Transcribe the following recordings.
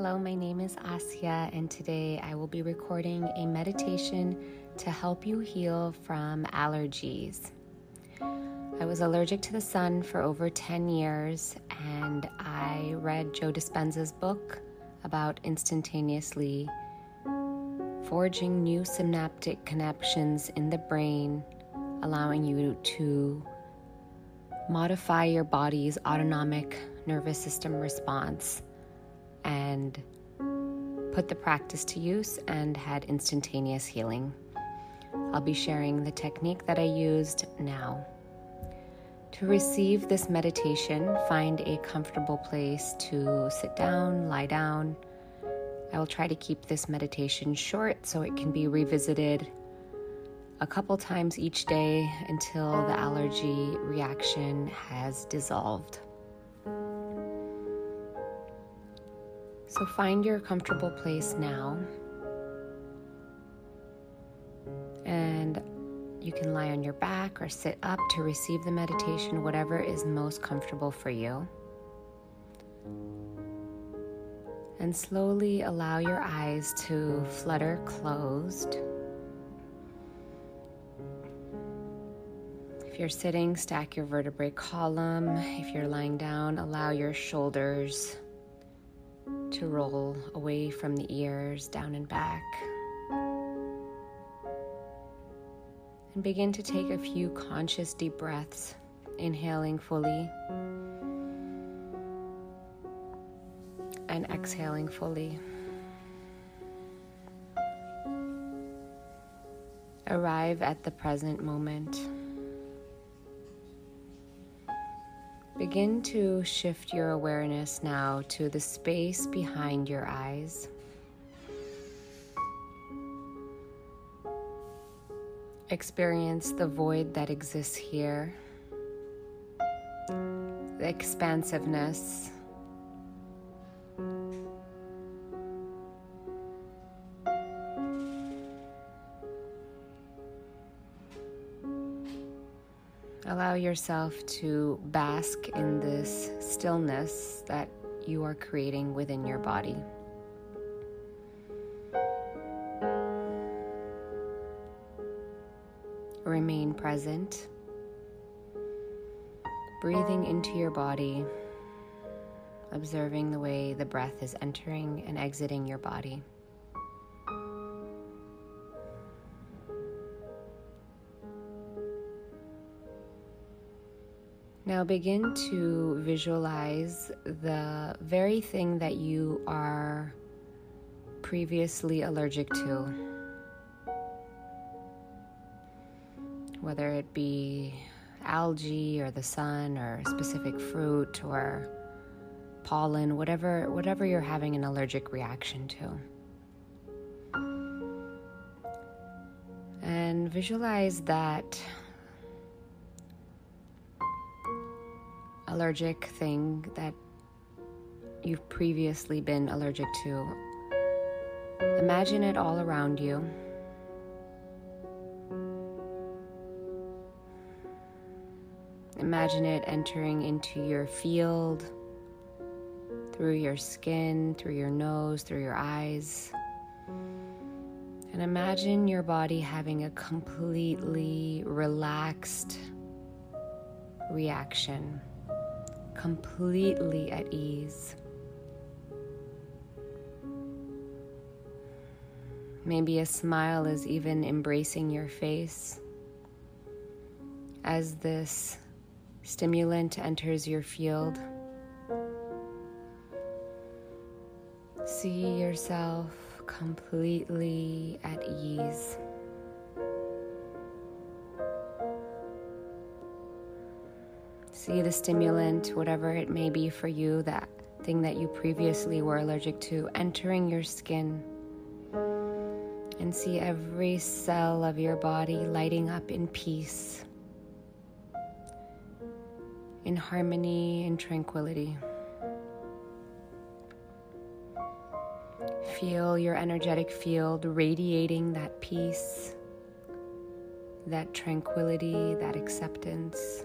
Hello, my name is Asya, and today I will be recording a meditation to help you heal from allergies. I was allergic to the sun for over 10 years, and I read Joe Dispenza's book about instantaneously forging new synaptic connections in the brain, allowing you to modify your body's autonomic nervous system response and put the practice to use and had instantaneous healing. I'll be sharing the technique that I used now. To receive this meditation, find a comfortable place to sit down, lie down. I will try to keep this meditation short so it can be revisited a couple times each day until the allergy reaction has dissolved. So find your comfortable place now. And you can lie on your back or sit up to receive the meditation, whatever is most comfortable for you. And slowly allow your eyes to flutter closed. If you're sitting, stack your vertebrae column. If you're lying down, allow your shoulders to roll away from the ears, down and back. And begin to take a few conscious deep breaths, inhaling fully and exhaling fully. Arrive at the present moment. Begin to shift your awareness now to the space behind your eyes. Experience the void that exists here, the expansiveness. Allow yourself to bask in this stillness that you are creating within your body. Remain present, breathing into your body, observing the way the breath is entering and exiting your body. Now begin to visualize the very thing that you are previously allergic to. Whether it be algae or the sun or specific fruit or pollen, whatever whatever you're having an allergic reaction to. And visualize that allergic thing that you've previously been allergic to. Imagine it all around you. Imagine it entering into your field, through your skin, through your nose, through your eyes. And imagine your body having a completely relaxed reaction completely at ease. Maybe a smile is even embracing your face as this stimulant enters your field. See yourself completely at ease. See the stimulant, whatever it may be for you, that thing that you previously were allergic to, entering your skin. And see every cell of your body lighting up in peace, in harmony in tranquility. Feel your energetic field radiating that peace, that tranquility, that acceptance.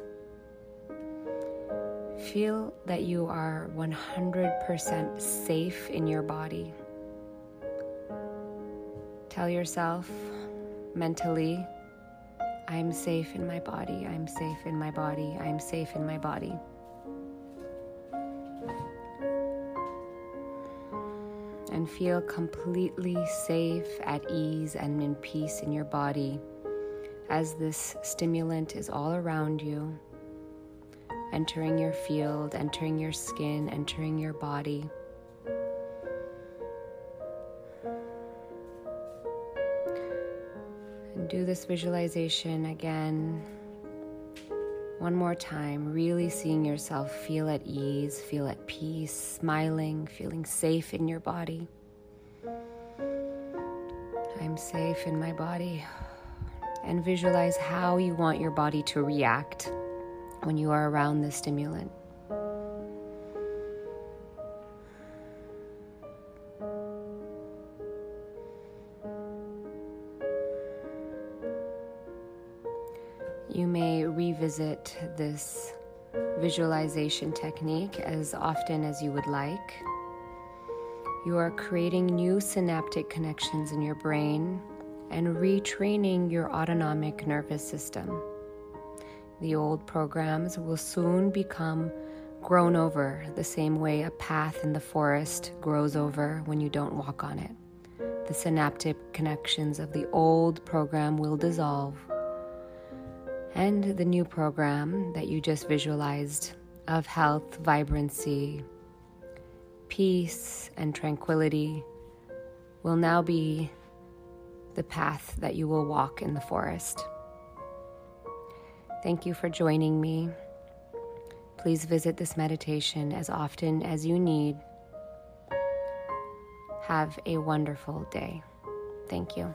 Feel that you are 100% safe in your body. Tell yourself mentally, I'm safe in my body, I'm safe in my body, I'm safe in my body. And feel completely safe, at ease, and in peace in your body as this stimulant is all around you, entering your field, entering your skin, entering your body. And do this visualization again. One more time, really seeing yourself feel at ease, feel at peace, smiling, feeling safe in your body. I'm safe in my body and visualize how you want your body to react when you are around the stimulant. You may revisit this visualization technique as often as you would like. You are creating new synaptic connections in your brain and retraining your autonomic nervous system. The old programs will soon become grown over the same way a path in the forest grows over when you don't walk on it. The synaptic connections of the old program will dissolve, and the new program that you just visualized of health, vibrancy, peace, and tranquility will now be the path that you will walk in the forest. Thank you for joining me. Please visit this meditation as often as you need. Have a wonderful day. Thank you.